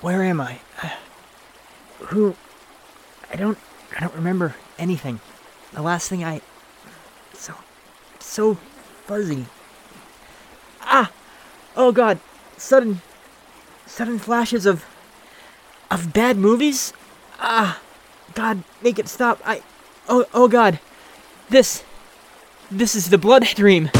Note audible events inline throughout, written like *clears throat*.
Where am I? Who? I don't. I don't remember anything. The last thing I. So. So fuzzy. Ah! Oh god! Sudden. Sudden flashes of. of bad movies? Ah! God, make it stop. I. Oh, oh god. This. This is the blood dream.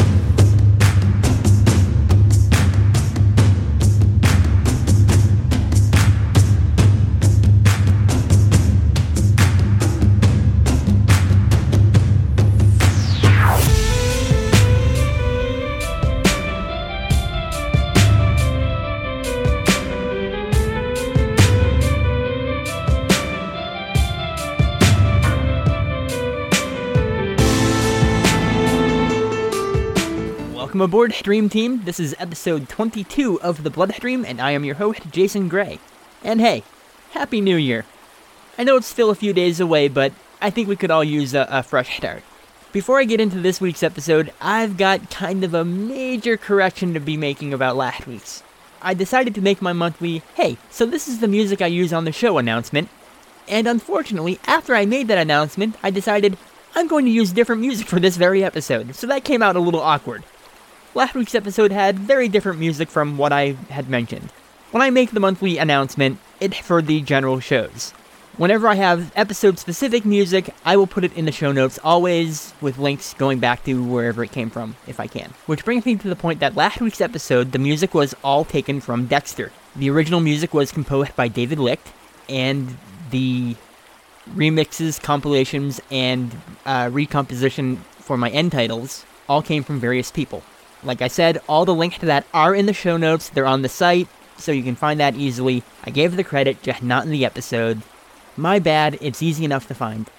Aboard, Dream Team. This is episode 22 of The Blood Stream, and I am your host, Jason Gray. And hey, Happy New Year! I know it's still a few days away, but I think we could all use a, a fresh start. Before I get into this week's episode, I've got kind of a major correction to be making about last week's. I decided to make my monthly, hey, so this is the music I use on the show announcement, and unfortunately, after I made that announcement, I decided I'm going to use different music for this very episode, so that came out a little awkward. Last week's episode had very different music from what I had mentioned. When I make the monthly announcement, it's for the general shows. Whenever I have episode specific music, I will put it in the show notes, always with links going back to wherever it came from, if I can. Which brings me to the point that last week's episode, the music was all taken from Dexter. The original music was composed by David Licht, and the remixes, compilations, and uh, recomposition for my end titles all came from various people. Like I said, all the links to that are in the show notes. They're on the site, so you can find that easily. I gave the credit, just not in the episode. My bad, it's easy enough to find.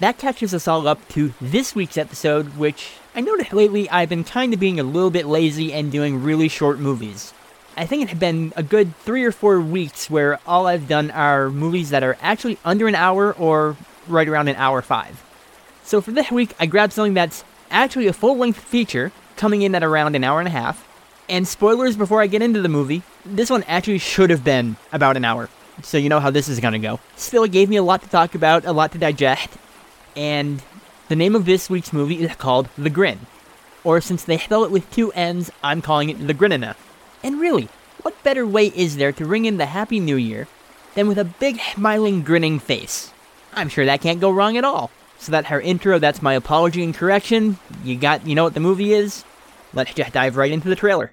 That catches us all up to this week's episode, which I noticed lately I've been kind of being a little bit lazy and doing really short movies. I think it had been a good three or four weeks where all I've done are movies that are actually under an hour or right around an hour five. So for this week, I grabbed something that's actually a full length feature coming in at around an hour and a half. And spoilers before I get into the movie, this one actually should have been about an hour. So you know how this is gonna go. Still, it gave me a lot to talk about, a lot to digest. And the name of this week's movie is called The Grin. Or since they spell it with two N's, I'm calling it The Grinina. And really, what better way is there to ring in the Happy New Year than with a big, smiling, grinning face? I'm sure that can't go wrong at all. So that her intro, that's my apology and correction. You got, you know what the movie is? Let's just dive right into the trailer.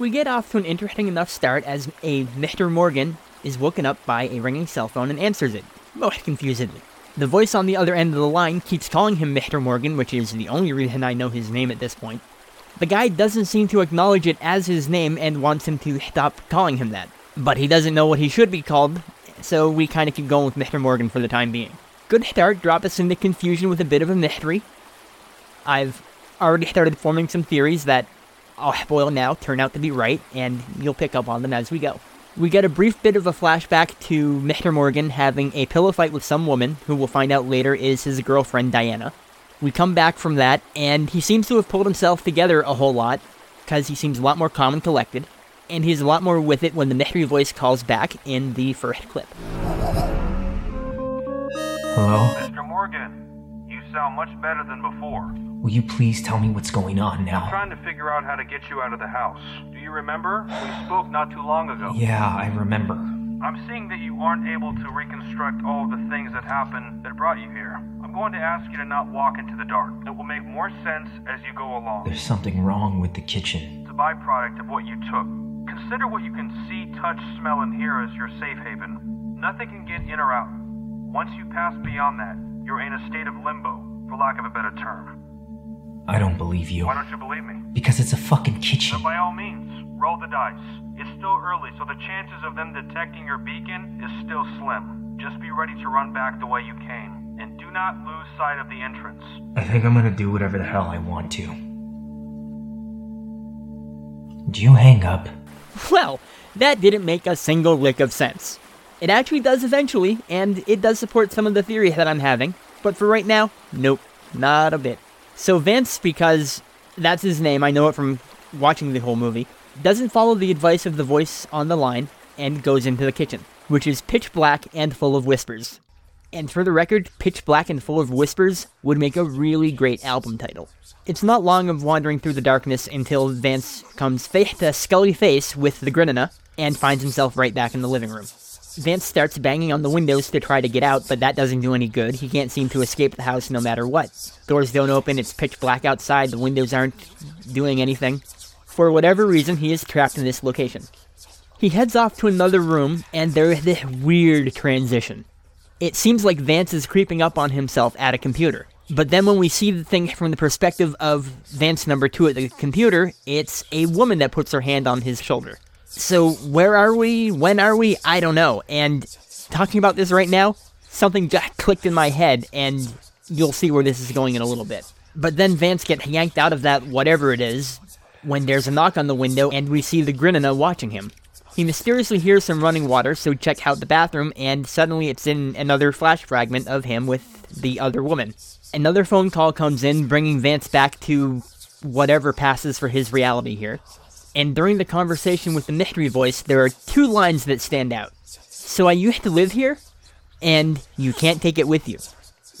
We get off to an interesting enough start as a Mr. Morgan is woken up by a ringing cell phone and answers it, most confusedly. The voice on the other end of the line keeps calling him Mr. Morgan, which is the only reason I know his name at this point. The guy doesn't seem to acknowledge it as his name and wants him to stop calling him that. But he doesn't know what he should be called, so we kind of keep going with Mr. Morgan for the time being. Good start, drop us into confusion with a bit of a mystery. I've already started forming some theories that I'll spoil now turn out to be right, and you'll pick up on them as we go. We get a brief bit of a flashback to Mr. Morgan having a pillow fight with some woman, who we'll find out later is his girlfriend Diana. We come back from that, and he seems to have pulled himself together a whole lot, because he seems a lot more calm and collected, and he's a lot more with it when the mystery voice calls back in the first clip. Hello? Mr. Morgan, you sound much better than before. Will you please tell me what's going on now? I'm trying to figure out how to get you out of the house. Do you remember? We spoke not too long ago. Yeah, I remember. I'm seeing that you aren't able to reconstruct all of the things that happened that brought you here. I'm going to ask you to not walk into the dark. It will make more sense as you go along. There's something wrong with the kitchen. It's a byproduct of what you took. Consider what you can see, touch, smell, and hear as your safe haven. Nothing can get in or out. Once you pass beyond that, you're in a state of limbo, for lack of a better term. I don't believe you. Why don't you believe me? Because it's a fucking kitchen. Then by all means, roll the dice. It's still early, so the chances of them detecting your beacon is still slim. Just be ready to run back the way you came, and do not lose sight of the entrance. I think I'm gonna do whatever the hell I want to. Do you hang up? Well, that didn't make a single lick of sense. It actually does eventually, and it does support some of the theory that I'm having, but for right now, nope, not a bit. So Vance, because that's his name, I know it from watching the whole movie, doesn't follow the advice of the voice on the line and goes into the kitchen, which is pitch black and full of whispers. And for the record, Pitch Black and Full of Whispers would make a really great album title. It's not long of wandering through the darkness until Vance comes face to scully face with the Grinina and finds himself right back in the living room. Vance starts banging on the windows to try to get out, but that doesn't do any good. He can't seem to escape the house no matter what. Doors don't open, it's pitch black outside, the windows aren't doing anything. For whatever reason, he is trapped in this location. He heads off to another room, and there is this weird transition. It seems like Vance is creeping up on himself at a computer. But then when we see the thing from the perspective of Vance number two at the computer, it's a woman that puts her hand on his shoulder. So where are we? When are we? I don't know. And talking about this right now, something just clicked in my head, and you'll see where this is going in a little bit. But then Vance gets yanked out of that whatever it is when there's a knock on the window and we see the Grinina watching him. He mysteriously hears some running water, so check out the bathroom, and suddenly it's in another flash fragment of him with the other woman. Another phone call comes in, bringing Vance back to whatever passes for his reality here. And during the conversation with the mystery voice, there are two lines that stand out. So I used to live here, and you can't take it with you.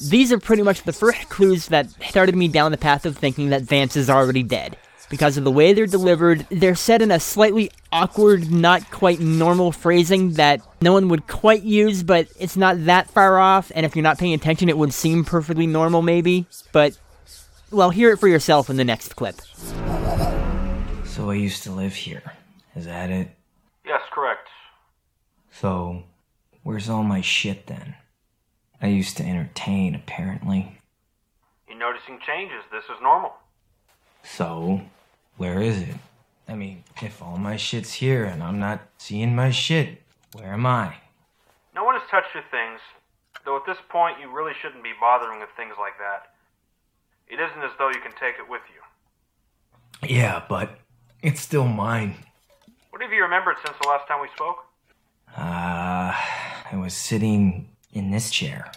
These are pretty much the first clues that started me down the path of thinking that Vance is already dead because of the way they're delivered. They're said in a slightly awkward, not quite normal phrasing that no one would quite use, but it's not that far off, and if you're not paying attention, it would seem perfectly normal, maybe. But, well, hear it for yourself in the next clip. So I used to live here. Is that it? Yes, correct. So, where's all my shit then? I used to entertain, apparently. You're noticing changes. This is normal. So, where is it? I mean, if all my shit's here and I'm not seeing my shit, where am I? No one has touched your things, though at this point you really shouldn't be bothering with things like that. It isn't as though you can take it with you. Yeah, but it's still mine. What have you remembered since the last time we spoke? Uh, I was sitting in this chair,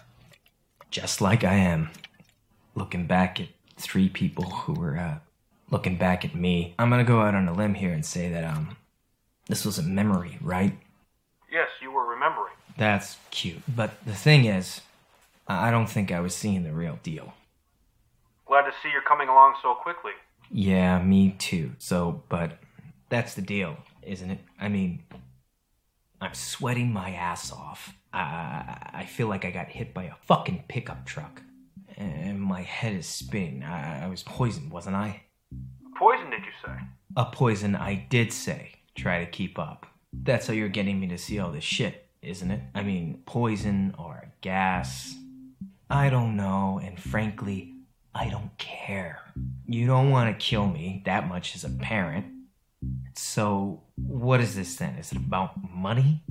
just like I am, looking back at three people who were uh, looking back at me. I'm gonna go out on a limb here and say that um, this was a memory, right? Yes, you were remembering. That's cute. But the thing is, I I don't think I was seeing the real deal. Glad to see you're coming along so quickly. Yeah, me too. So, but that's the deal, isn't it? I mean, I'm sweating my ass off. I, I feel like I got hit by a fucking pickup truck. And my head is spinning. I, I was poisoned, wasn't I? Poison, did you say? A poison I did say. Try to keep up. That's how you're getting me to see all this shit, isn't it? I mean, poison or gas. I don't know, and frankly, I don't care. You don't want to kill me that much as a parent. So, what is this then? Is it about money?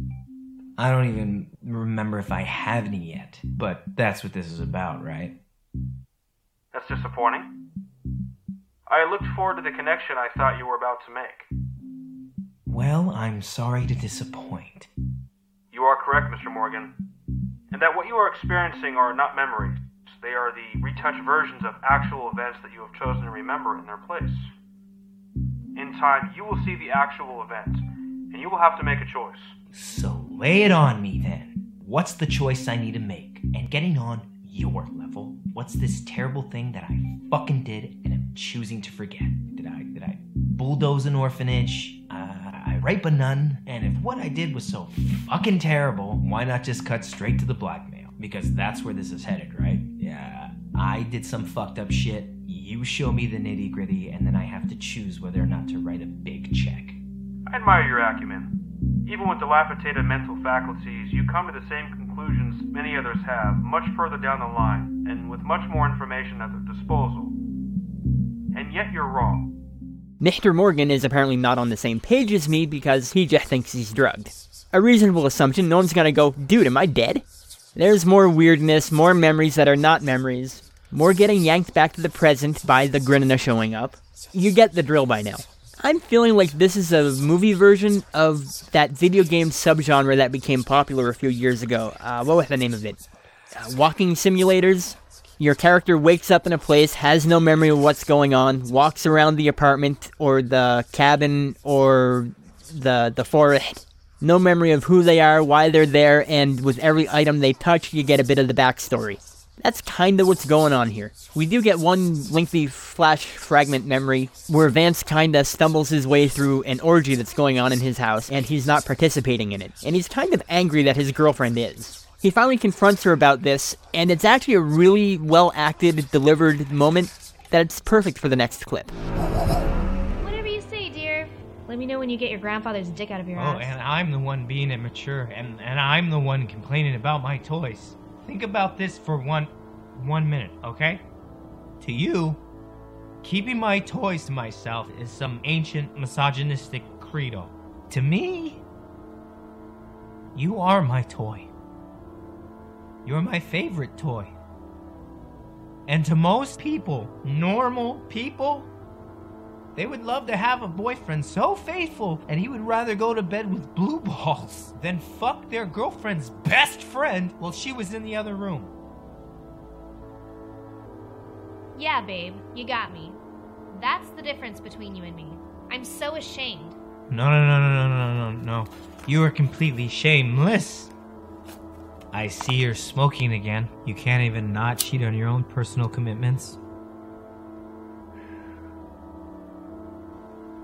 I don't even remember if I have any yet, but that's what this is about, right? That's disappointing. I looked forward to the connection I thought you were about to make. Well, I'm sorry to disappoint. You are correct, Mr. Morgan. And that what you are experiencing are not memories. They are the retouched versions of actual events that you have chosen to remember in their place. In time, you will see the actual event, and you will have to make a choice. So lay it on me then. What's the choice I need to make? And getting on your level, what's this terrible thing that I fucking did and am choosing to forget? Did I did I bulldoze an orphanage? Uh, I rape a nun? And if what I did was so fucking terrible, why not just cut straight to the blackmail? Because that's where this is headed, right? Yeah, I did some fucked up shit. You show me the nitty gritty, and then I have to choose whether or not to write a big check. I admire your acumen. Even with dilapidated mental faculties, you come to the same conclusions many others have, much further down the line, and with much more information at their disposal. And yet you're wrong. Mr. Morgan is apparently not on the same page as me because he just thinks he's drugged. A reasonable assumption, no one's gonna go, dude, am I dead? There's more weirdness, more memories that are not memories, more getting yanked back to the present by the Grinina showing up. You get the drill by now. I'm feeling like this is a movie version of that video game subgenre that became popular a few years ago. Uh, what was the name of it? Uh, walking simulators? Your character wakes up in a place, has no memory of what's going on, walks around the apartment or the cabin or the the forest. No memory of who they are, why they're there, and with every item they touch, you get a bit of the backstory. That's kind of what's going on here. We do get one lengthy flash fragment memory where Vance kind of stumbles his way through an orgy that's going on in his house, and he's not participating in it. And he's kind of angry that his girlfriend is. He finally confronts her about this, and it's actually a really well acted, delivered moment that's perfect for the next clip. Me know when you get your grandfather's dick out of your Oh, ass. Oh, and I'm the one being immature, and, and I'm the one complaining about my toys. Think about this for one one minute, okay? To you, keeping my toys to myself is some ancient misogynistic credo. To me, you are my toy. You're my favorite toy. And to most people, normal people, they would love to have a boyfriend so faithful and he would rather go to bed with blue balls than fuck their girlfriend's best friend while she was in the other room. Yeah, babe, you got me. That's the difference between you and me. I'm so ashamed. No, no, no, no, no, no, no, no. You are completely shameless. I see you're smoking again. You can't even not cheat on your own personal commitments.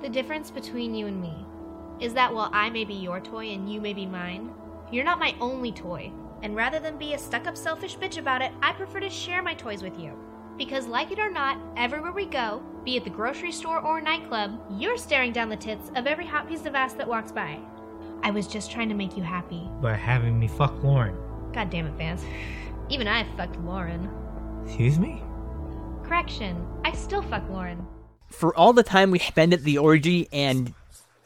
The difference between you and me is that while I may be your toy and you may be mine, you're not my only toy. And rather than be a stuck up selfish bitch about it, I prefer to share my toys with you. Because, like it or not, everywhere we go, be it the grocery store or nightclub, you're staring down the tits of every hot piece of ass that walks by. I was just trying to make you happy. By having me fuck Lauren. God damn it, Vance. Even I fucked Lauren. Excuse me? Correction, I still fuck Lauren. For all the time we spend at the orgy, and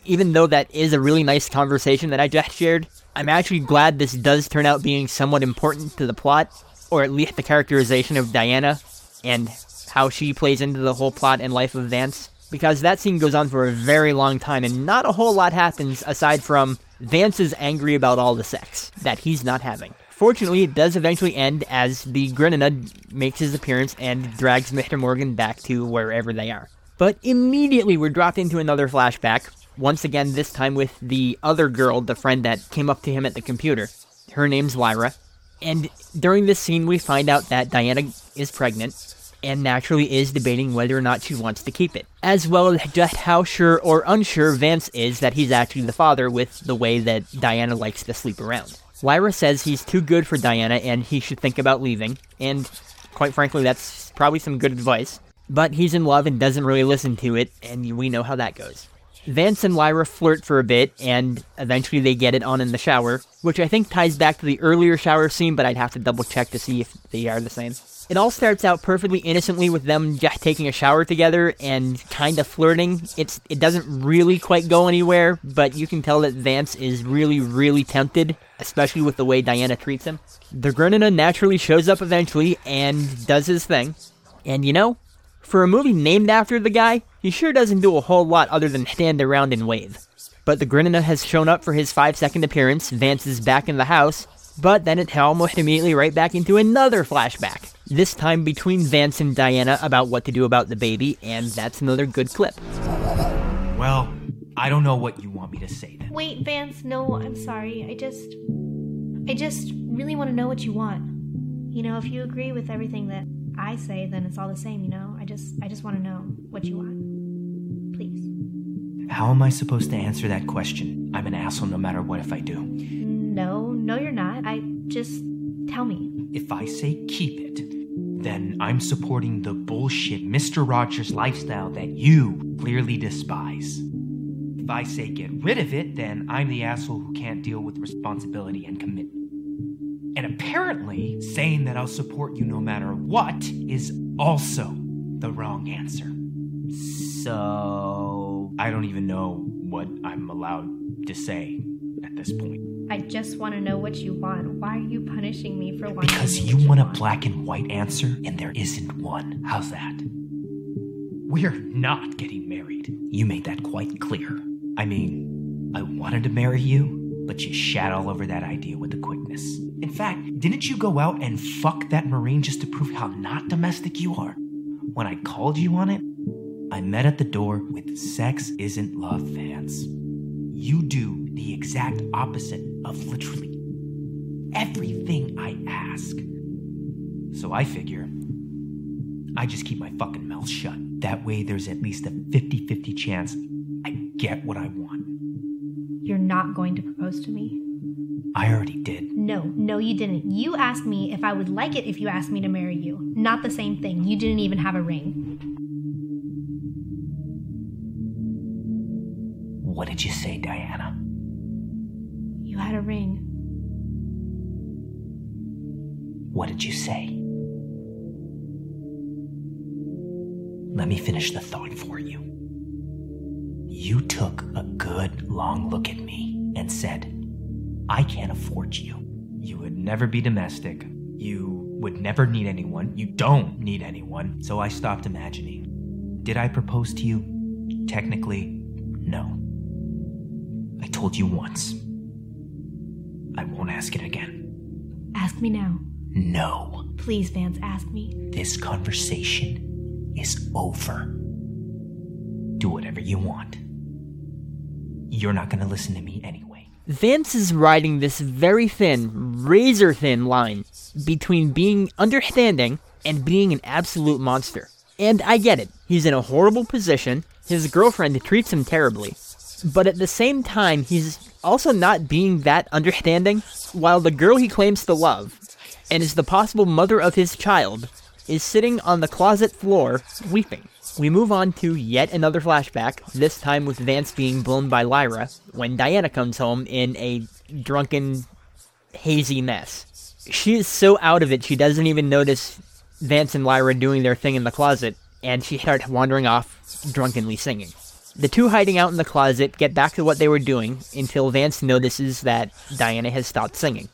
even though that is a really nice conversation that I just shared, I'm actually glad this does turn out being somewhat important to the plot, or at least the characterization of Diana, and how she plays into the whole plot and life of Vance. Because that scene goes on for a very long time, and not a whole lot happens aside from Vance is angry about all the sex that he's not having. Fortunately, it does eventually end as the Grinina makes his appearance and drags Mr. Morgan back to wherever they are. But immediately we're dropped into another flashback, once again, this time with the other girl, the friend that came up to him at the computer. Her name's Lyra. And during this scene, we find out that Diana is pregnant and naturally is debating whether or not she wants to keep it, as well as just how sure or unsure Vance is that he's actually the father with the way that Diana likes to sleep around. Lyra says he's too good for Diana and he should think about leaving, and quite frankly, that's probably some good advice. But he's in love and doesn't really listen to it, and we know how that goes. Vance and Lyra flirt for a bit, and eventually they get it on in the shower, which I think ties back to the earlier shower scene, but I'd have to double check to see if they are the same. It all starts out perfectly innocently with them just taking a shower together and kind of flirting. It's it doesn't really quite go anywhere, but you can tell that Vance is really really tempted, especially with the way Diana treats him. The Grinina naturally shows up eventually and does his thing. And you know, for a movie named after the guy, he sure doesn't do a whole lot other than stand around and wave. But the Grinina has shown up for his 5 second appearance, Vance is back in the house, but then it's almost immediately right back into another flashback. This time between Vance and Diana about what to do about the baby, and that's another good clip. Well, I don't know what you want me to say then. Wait, Vance, no, I'm sorry. I just. I just really want to know what you want. You know, if you agree with everything that I say, then it's all the same, you know? I just. I just want to know what you want. Please. How am I supposed to answer that question? I'm an asshole no matter what if I do. No, no, you're not. I just. Tell me. If I say keep it, then I'm supporting the bullshit Mr. Rogers lifestyle that you clearly despise. If I say get rid of it, then I'm the asshole who can't deal with responsibility and commitment. And apparently, saying that I'll support you no matter what is also the wrong answer. So, I don't even know what I'm allowed to say at this point. I just want to know what you want. Why are you punishing me for wanting Because what you want a black and white answer, and there isn't one. How's that? We're not getting married. You made that quite clear. I mean, I wanted to marry you, but you shat all over that idea with the quickness. In fact, didn't you go out and fuck that Marine just to prove how not domestic you are? When I called you on it, I met at the door with Sex Isn't Love fans. You do the exact opposite of literally everything I ask. So I figure I just keep my fucking mouth shut. That way, there's at least a 50 50 chance I get what I want. You're not going to propose to me? I already did. No, no, you didn't. You asked me if I would like it if you asked me to marry you. Not the same thing. You didn't even have a ring. What did you say, Diana? You had a ring. What did you say? Let me finish the thought for you. You took a good long look at me and said, I can't afford you. You would never be domestic. You would never need anyone. You don't need anyone. So I stopped imagining. Did I propose to you? Technically, no. I told you once. I won't ask it again. Ask me now. No. Please, Vance, ask me. This conversation is over. Do whatever you want. You're not gonna listen to me anyway. Vance is riding this very thin, razor thin line between being understanding and being an absolute monster. And I get it. He's in a horrible position. His girlfriend treats him terribly. But at the same time, he's also not being that understanding, while the girl he claims to love, and is the possible mother of his child, is sitting on the closet floor weeping. We move on to yet another flashback, this time with Vance being blown by Lyra, when Diana comes home in a drunken, hazy mess. She is so out of it, she doesn't even notice Vance and Lyra doing their thing in the closet, and she starts wandering off, drunkenly singing. The two hiding out in the closet get back to what they were doing until Vance notices that Diana has stopped singing.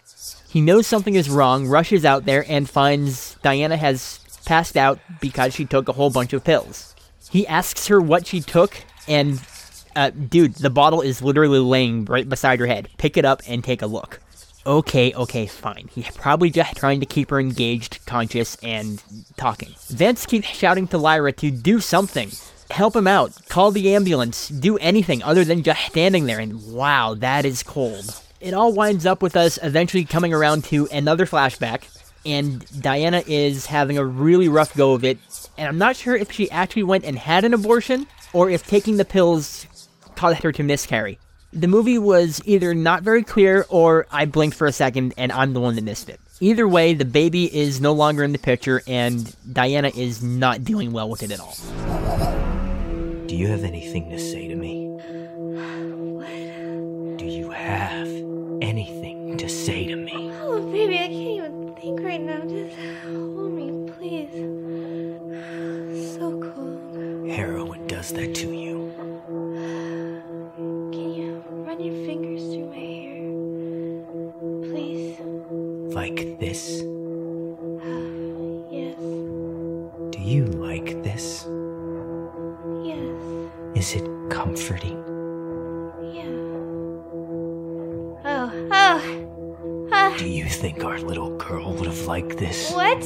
He knows something is wrong, rushes out there, and finds Diana has passed out because she took a whole bunch of pills. He asks her what she took, and, uh, dude, the bottle is literally laying right beside her head. Pick it up and take a look. Okay, okay, fine. He's probably just trying to keep her engaged, conscious, and talking. Vance keeps shouting to Lyra to do something. Help him out. Call the ambulance. Do anything other than just standing there, and wow, that is cold. It all winds up with us eventually coming around to another flashback, and Diana is having a really rough go of it, and I'm not sure if she actually went and had an abortion, or if taking the pills caused her to miscarry. The movie was either not very clear, or I blinked for a second and I'm the one that missed it. Either way, the baby is no longer in the picture, and Diana is not dealing well with it at all. Do you have anything to say to me? What? Do you have anything to say to me? Right now. Just hold me, please. So cold. Heroin does that to you. Think our little girl would have liked this? What?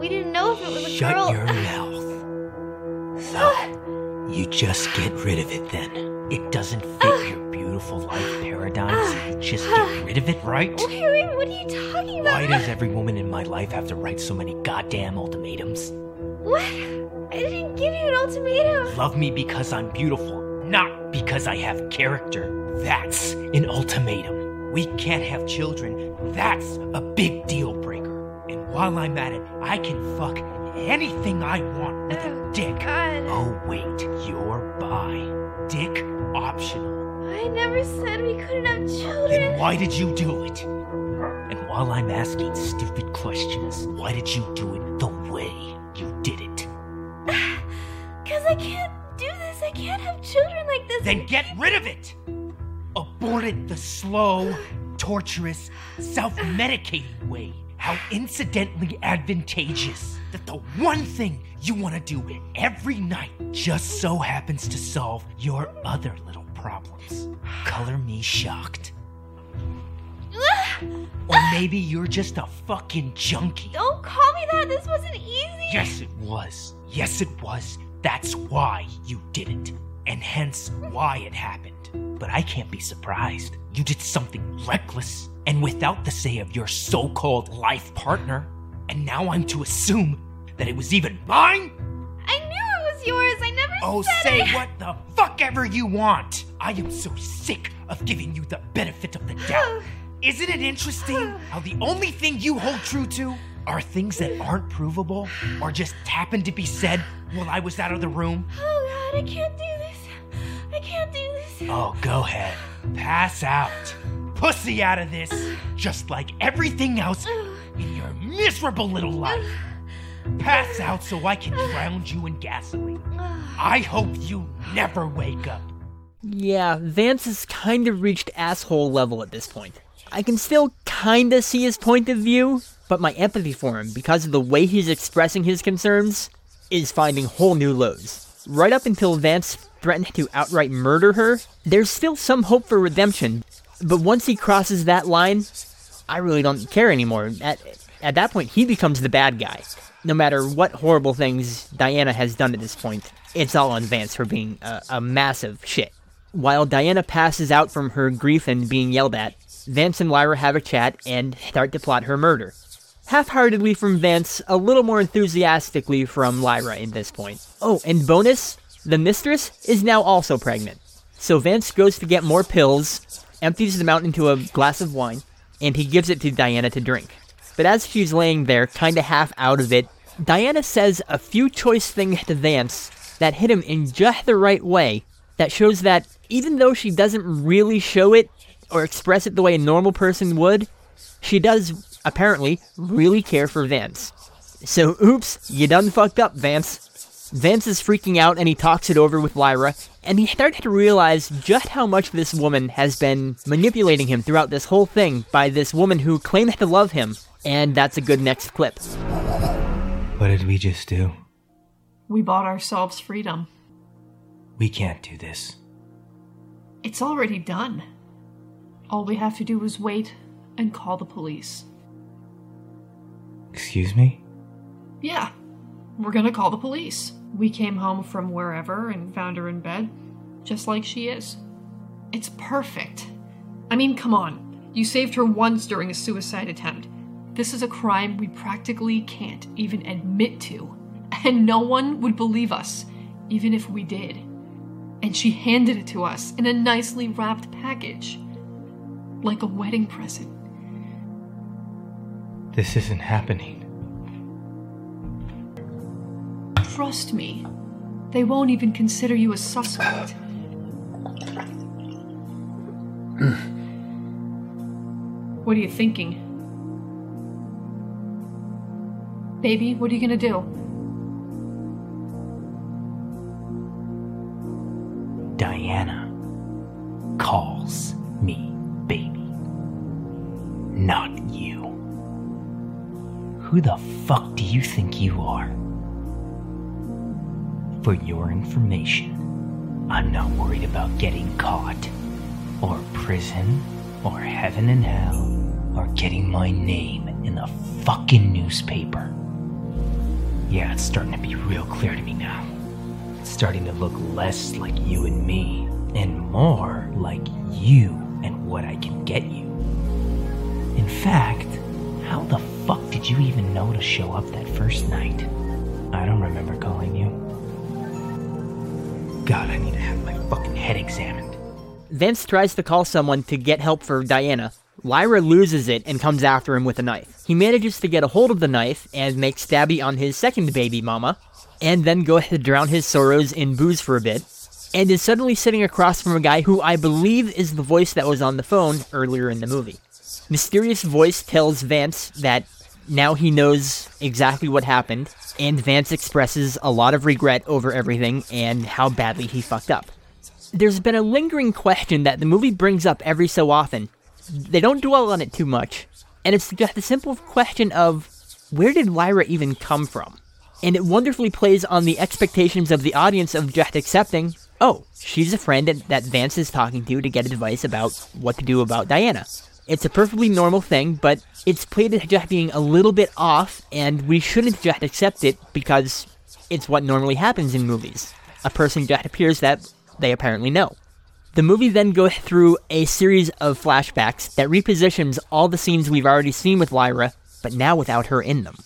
We didn't know if it was a Shut girl. your mouth. So, *sighs* you just get rid of it then. It doesn't fit *sighs* your beautiful life paradigm, so *sighs* you just get rid of it, right? Wait, wait, what are you talking about? Why does every woman in my life have to write so many goddamn ultimatums? What? I didn't give you an ultimatum. Love me because I'm beautiful, not because I have character. That's an ultimatum. We can't have children. That's a big deal breaker. And while I'm at it, I can fuck anything I want with a Oh, dick. God. Oh, wait, you're bi. Dick optional. I never said we couldn't have children. Then why did you do it? And while I'm asking stupid questions, why did you do it the way you did it? *sighs* Because I can't do this. I can't have children like this. Then get rid of it! Abort it the slow, torturous, self medicating way. How incidentally advantageous that the one thing you want to do every night just so happens to solve your other little problems. Color me shocked. Or maybe you're just a fucking junkie. Don't call me that. This wasn't easy. Yes, it was. Yes, it was. That's why you did it. And hence why it happened. But I can't be surprised. You did something reckless and without the say of your so called life partner. And now I'm to assume that it was even mine? I knew it was yours. I never oh, said. Oh, say it. what the fuck ever you want. I am so sick of giving you the benefit of the doubt. *sighs* Isn't it interesting *sighs* how the only thing you hold true to are things that aren't provable or just happened to be said while I was out of the room? *sighs* Oh God, I can't do Oh, go ahead. Pass out. Pussy out of this, just like everything else in your miserable little life. Pass out so I can drown you in gasoline. I hope you never wake up. Yeah, Vance has kind of reached asshole level at this point. I can still kinda see his point of view, but my empathy for him, because of the way he's expressing his concerns, is finding whole new lows. Right up until Vance threatened to outright murder her, there's still some hope for redemption, but once he crosses that line, I really don't care anymore. At, at that point, he becomes the bad guy. No matter what horrible things Diana has done at this point, it's all on Vance for being a, a massive shit. While Diana passes out from her grief and being yelled at, Vance and Lyra have a chat and start to plot her murder. Half heartedly from Vance, a little more enthusiastically from Lyra in this point. Oh, and bonus the mistress is now also pregnant. So Vance goes to get more pills, empties them out into a glass of wine, and he gives it to Diana to drink. But as she's laying there, kinda half out of it, Diana says a few choice things to Vance that hit him in just the right way that shows that even though she doesn't really show it or express it the way a normal person would, she does apparently really care for Vance. So, oops, you done fucked up, Vance. Vance is freaking out and he talks it over with Lyra, and he starts to realize just how much this woman has been manipulating him throughout this whole thing by this woman who claims to love him, and that's a good next clip. What did we just do? We bought ourselves freedom. We can't do this. It's already done. All we have to do is wait and call the police. Excuse me? Yeah, we're gonna call the police. We came home from wherever and found her in bed, just like she is. It's perfect. I mean, come on. You saved her once during a suicide attempt. This is a crime we practically can't even admit to. And no one would believe us, even if we did. And she handed it to us in a nicely wrapped package. Like a wedding present. This isn't happening. Trust me, they won't even consider you a suspect. *clears throat* what are you thinking? Baby, what are you gonna do? Diana calls me baby. Not you. Who the fuck do you think you are? For your information, I'm not worried about getting caught, or prison, or heaven and hell, or getting my name in the fucking newspaper. Yeah, it's starting to be real clear to me now. It's starting to look less like you and me, and more like you and what I can get you. In fact, how the fuck did you even know to show up that first night? I don't remember calling you. God, I need to have my fucking head examined. Vance tries to call someone to get help for Diana. Lyra loses it and comes after him with a knife. He manages to get a hold of the knife and make stabby on his second baby mama, and then go ahead to drown his sorrows in booze for a bit. and is suddenly sitting across from a guy who I believe is the voice that was on the phone earlier in the movie. Mysterious voice tells Vance that now he knows exactly what happened, and Vance expresses a lot of regret over everything and how badly he fucked up. There's been a lingering question that the movie brings up every so often. They don't dwell on it too much, and it's just the simple question of where did Lyra even come from? And it wonderfully plays on the expectations of the audience of just accepting, oh, she's a friend that Vance is talking to to get advice about what to do about Diana. It's a perfectly normal thing, but it's played as just being a little bit off, and we shouldn't just accept it because it's what normally happens in movies. A person just appears that they apparently know. The movie then goes through a series of flashbacks that repositions all the scenes we've already seen with Lyra, but now without her in them.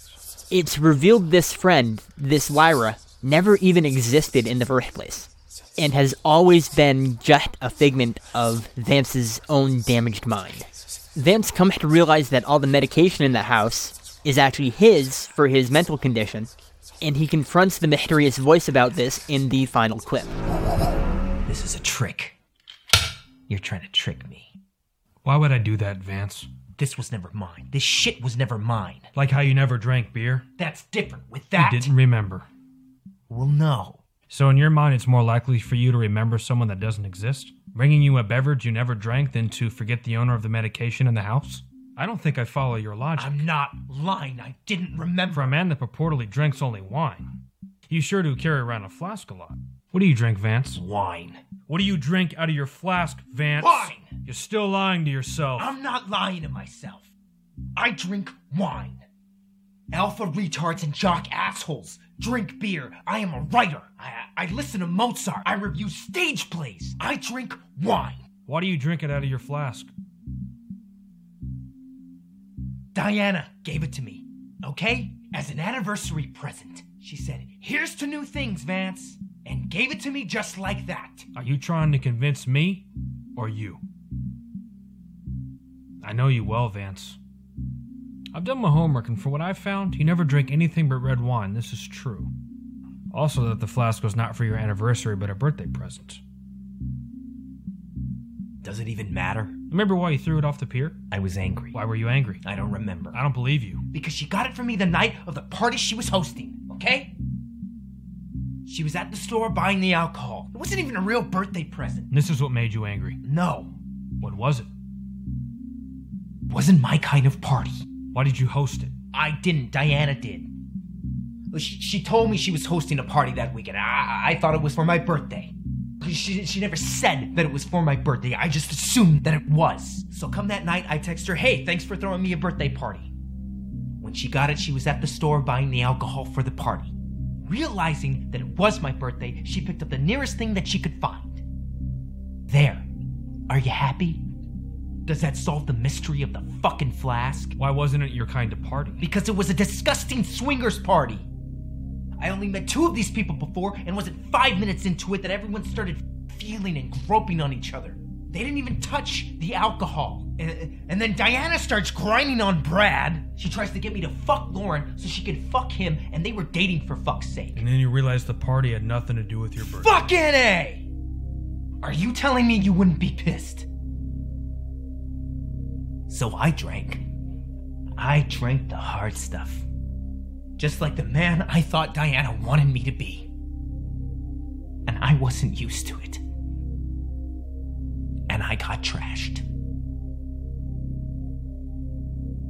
It's revealed this friend, this Lyra, never even existed in the first place, and has always been just a figment of Vance's own damaged mind. Vance comes to realize that all the medication in the house is actually his for his mental condition, and he confronts the mysterious voice about this in the final clip. This is a trick. You're trying to trick me. Why would I do that, Vance? This was never mine. This shit was never mine. Like how you never drank beer? That's different. With that. You didn't remember. Well, no. So, in your mind, it's more likely for you to remember someone that doesn't exist? Bringing you a beverage you never drank than to forget the owner of the medication in the house? I don't think I follow your logic. I'm not lying. I didn't remember. For a man that purportedly drinks only wine, you sure do carry around a flask a lot. What do you drink, Vance? Wine. What do you drink out of your flask, Vance? Wine! You're still lying to yourself. I'm not lying to myself. I drink wine. Alpha retards and jock assholes drink beer. I am a writer. I, I listen to Mozart. I review stage plays. I drink wine. Why do you drink it out of your flask? Diana gave it to me, okay? As an anniversary present. She said, Here's to new things, Vance. And gave it to me just like that. Are you trying to convince me or you? I know you well, Vance. I've done my homework, and for what I've found, you never drink anything but red wine. This is true. Also, that the flask was not for your anniversary, but a birthday present. Does it even matter? Remember why you threw it off the pier? I was angry. Why were you angry? I don't remember. I don't believe you. Because she got it from me the night of the party she was hosting, okay? She was at the store buying the alcohol. It wasn't even a real birthday present. This is what made you angry. No. What was it? Wasn't my kind of party. Why did you host it? I didn't. Diana did. She, she told me she was hosting a party that weekend. I, I thought it was for my birthday. She, she never said that it was for my birthday. I just assumed that it was. So come that night, I text her, hey, thanks for throwing me a birthday party. When she got it, she was at the store buying the alcohol for the party. Realizing that it was my birthday, she picked up the nearest thing that she could find. There. Are you happy? Does that solve the mystery of the fucking flask? Why wasn't it your kind of party? Because it was a disgusting swingers party. I only met two of these people before, and wasn't five minutes into it that everyone started feeling and groping on each other. They didn't even touch the alcohol. And, and, then Diana starts grinding on Brad. She tries to get me to fuck Lauren so she could fuck him, and they were dating for fuck's sake. And then you realize the party had nothing to do with your birthday. Fucking A! Are you telling me you wouldn't be pissed? So I drank. I drank the hard stuff. Just like the man I thought Diana wanted me to be. And I wasn't used to it. And I got trashed.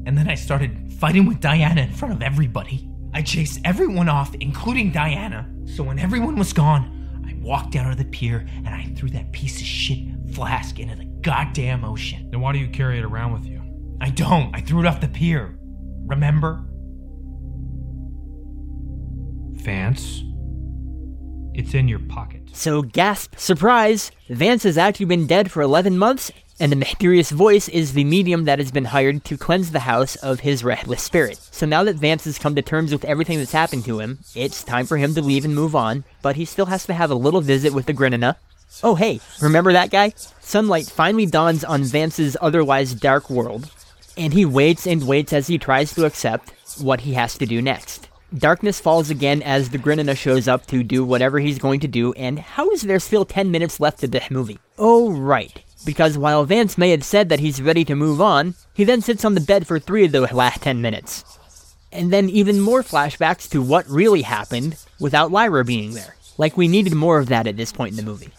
And then I started fighting with Diana in front of everybody. I chased everyone off, including Diana. So when everyone was gone, I walked down to the pier and I threw that piece of shit flask into the goddamn ocean. Then why do you carry it around with you? I don't. I threw it off the pier. Remember? Vance, it's in your pocket. So, gasp, surprise! Vance has actually been dead for 11 months, and the mysterious voice is the medium that has been hired to cleanse the house of his restless spirit. So now that Vance has come to terms with everything that's happened to him, it's time for him to leave and move on, but he still has to have a little visit with the Grinina. Oh hey, remember that guy? Sunlight finally dawns on Vance's otherwise dark world, and he waits and waits as he tries to accept what he has to do next. Darkness falls again as the Grinina shows up to do whatever he's going to do, and how is there still 10 minutes left of this movie? Oh, right. Because while Vance may have said that he's ready to move on, he then sits on the bed for three of those last 10 minutes. And then even more flashbacks to what really happened without Lyra being there. Like we needed more of that at this point in the movie.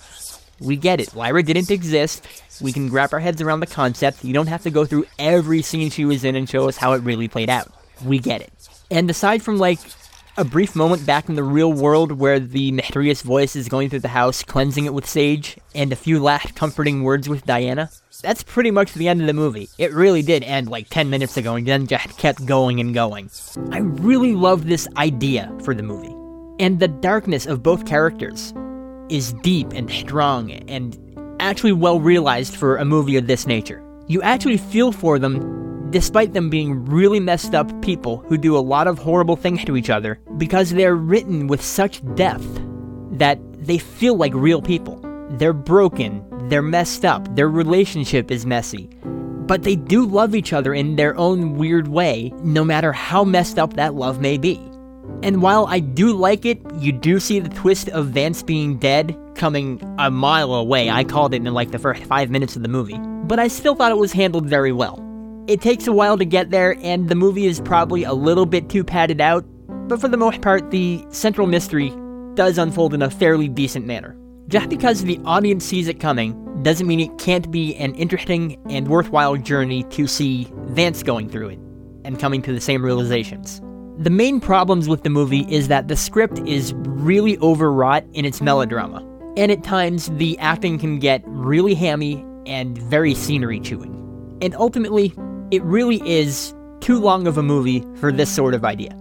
We get it. Lyra didn't exist. We can wrap our heads around the concept. You don't have to go through every scene she was in and show us how it really played out. We get it. And aside from like a brief moment back in the real world where the mysterious voice is going through the house, cleansing it with sage, and a few last comforting words with Diana, that's pretty much the end of the movie. It really did end like 10 minutes ago and then just kept going and going. I really love this idea for the movie. And the darkness of both characters is deep and strong and actually well realized for a movie of this nature. You actually feel for them despite them being really messed up people who do a lot of horrible things to each other because they're written with such depth that they feel like real people. They're broken, they're messed up, their relationship is messy, but they do love each other in their own weird way, no matter how messed up that love may be. And while I do like it, you do see the twist of Vance being dead coming a mile away. I called it in like the first five minutes of the movie. But I still thought it was handled very well. It takes a while to get there, and the movie is probably a little bit too padded out, but for the most part, the central mystery does unfold in a fairly decent manner. Just because the audience sees it coming doesn't mean it can't be an interesting and worthwhile journey to see Vance going through it and coming to the same realizations. The main problems with the movie is that the script is really overwrought in its melodrama, and at times the acting can get really hammy and very scenery chewing. And ultimately, it really is too long of a movie for this sort of idea.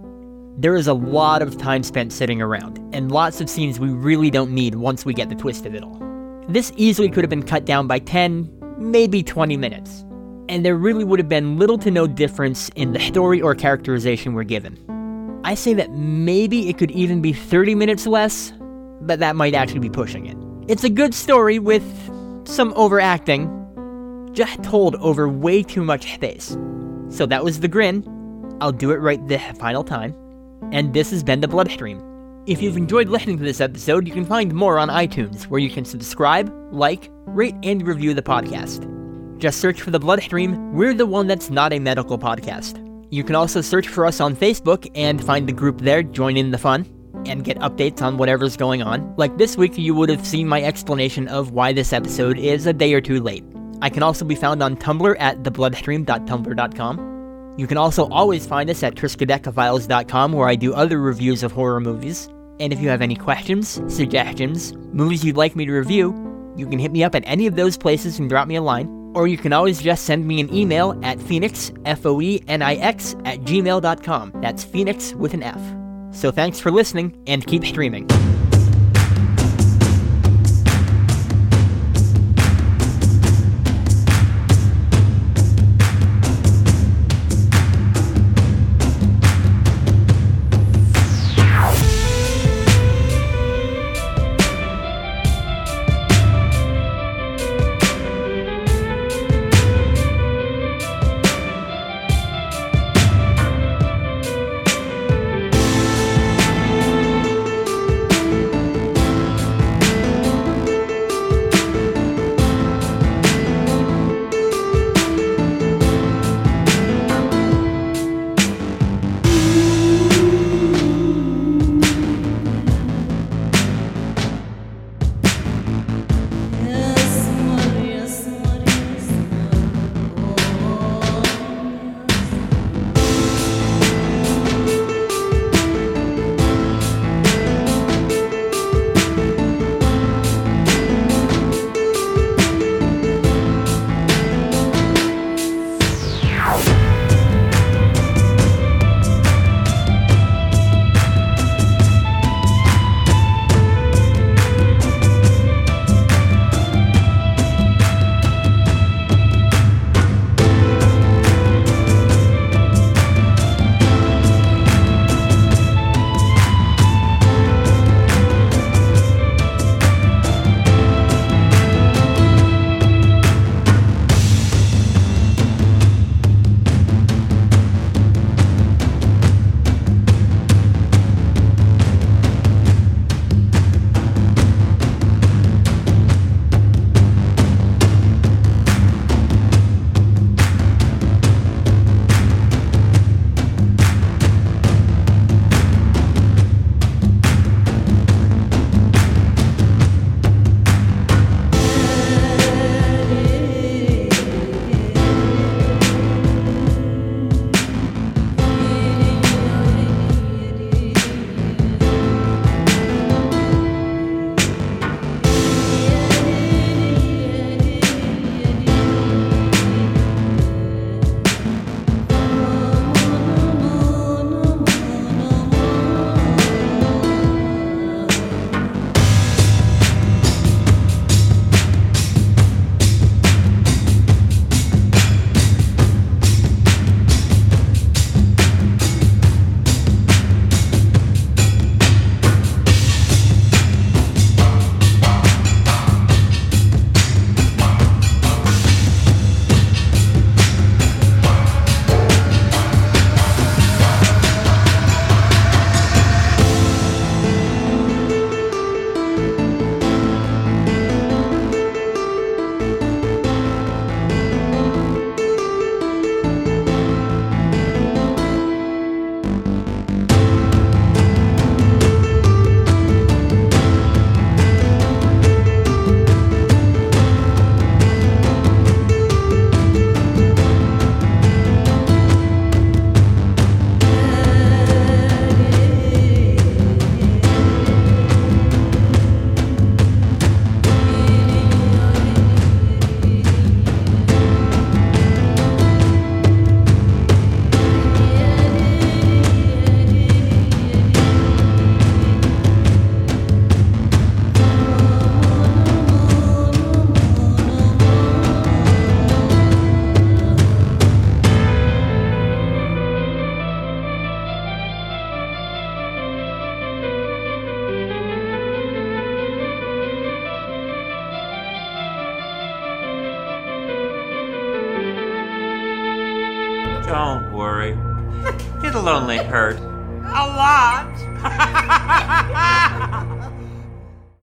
There is a lot of time spent sitting around, and lots of scenes we really don't need once we get the twist of it all. This easily could have been cut down by 10, maybe 20 minutes and there really would have been little to no difference in the story or characterization we're given. I say that maybe it could even be 30 minutes less, but that might actually be pushing it. It's a good story with some overacting, just told over way too much space. So that was the Grinn. I'll do it right the final time. And this has been the Blood Stream. If you've enjoyed listening to this episode, you can find more on iTunes, where you can subscribe, like, rate, and review the podcast. Just search for the Blood Stream. We're the one that's not a medical podcast. You can also search for us on Facebook and find the group there, join in the fun, and get updates on whatever's going on. Like this week, you would have seen my explanation of why this episode is a day or two late. I can also be found on Tumblr at thebloodstream.tumblr.com. You can also always find us at triskaidekafiles.com where I do other reviews of horror movies. And if you have any questions, suggestions, movies you'd like me to review, you can hit me up at any of those places and drop me a line or you can always just send me an email at phoenix, F-O-E-N-I-X, at gmail.com. That's phoenix with an F. So thanks for listening, and keep streaming.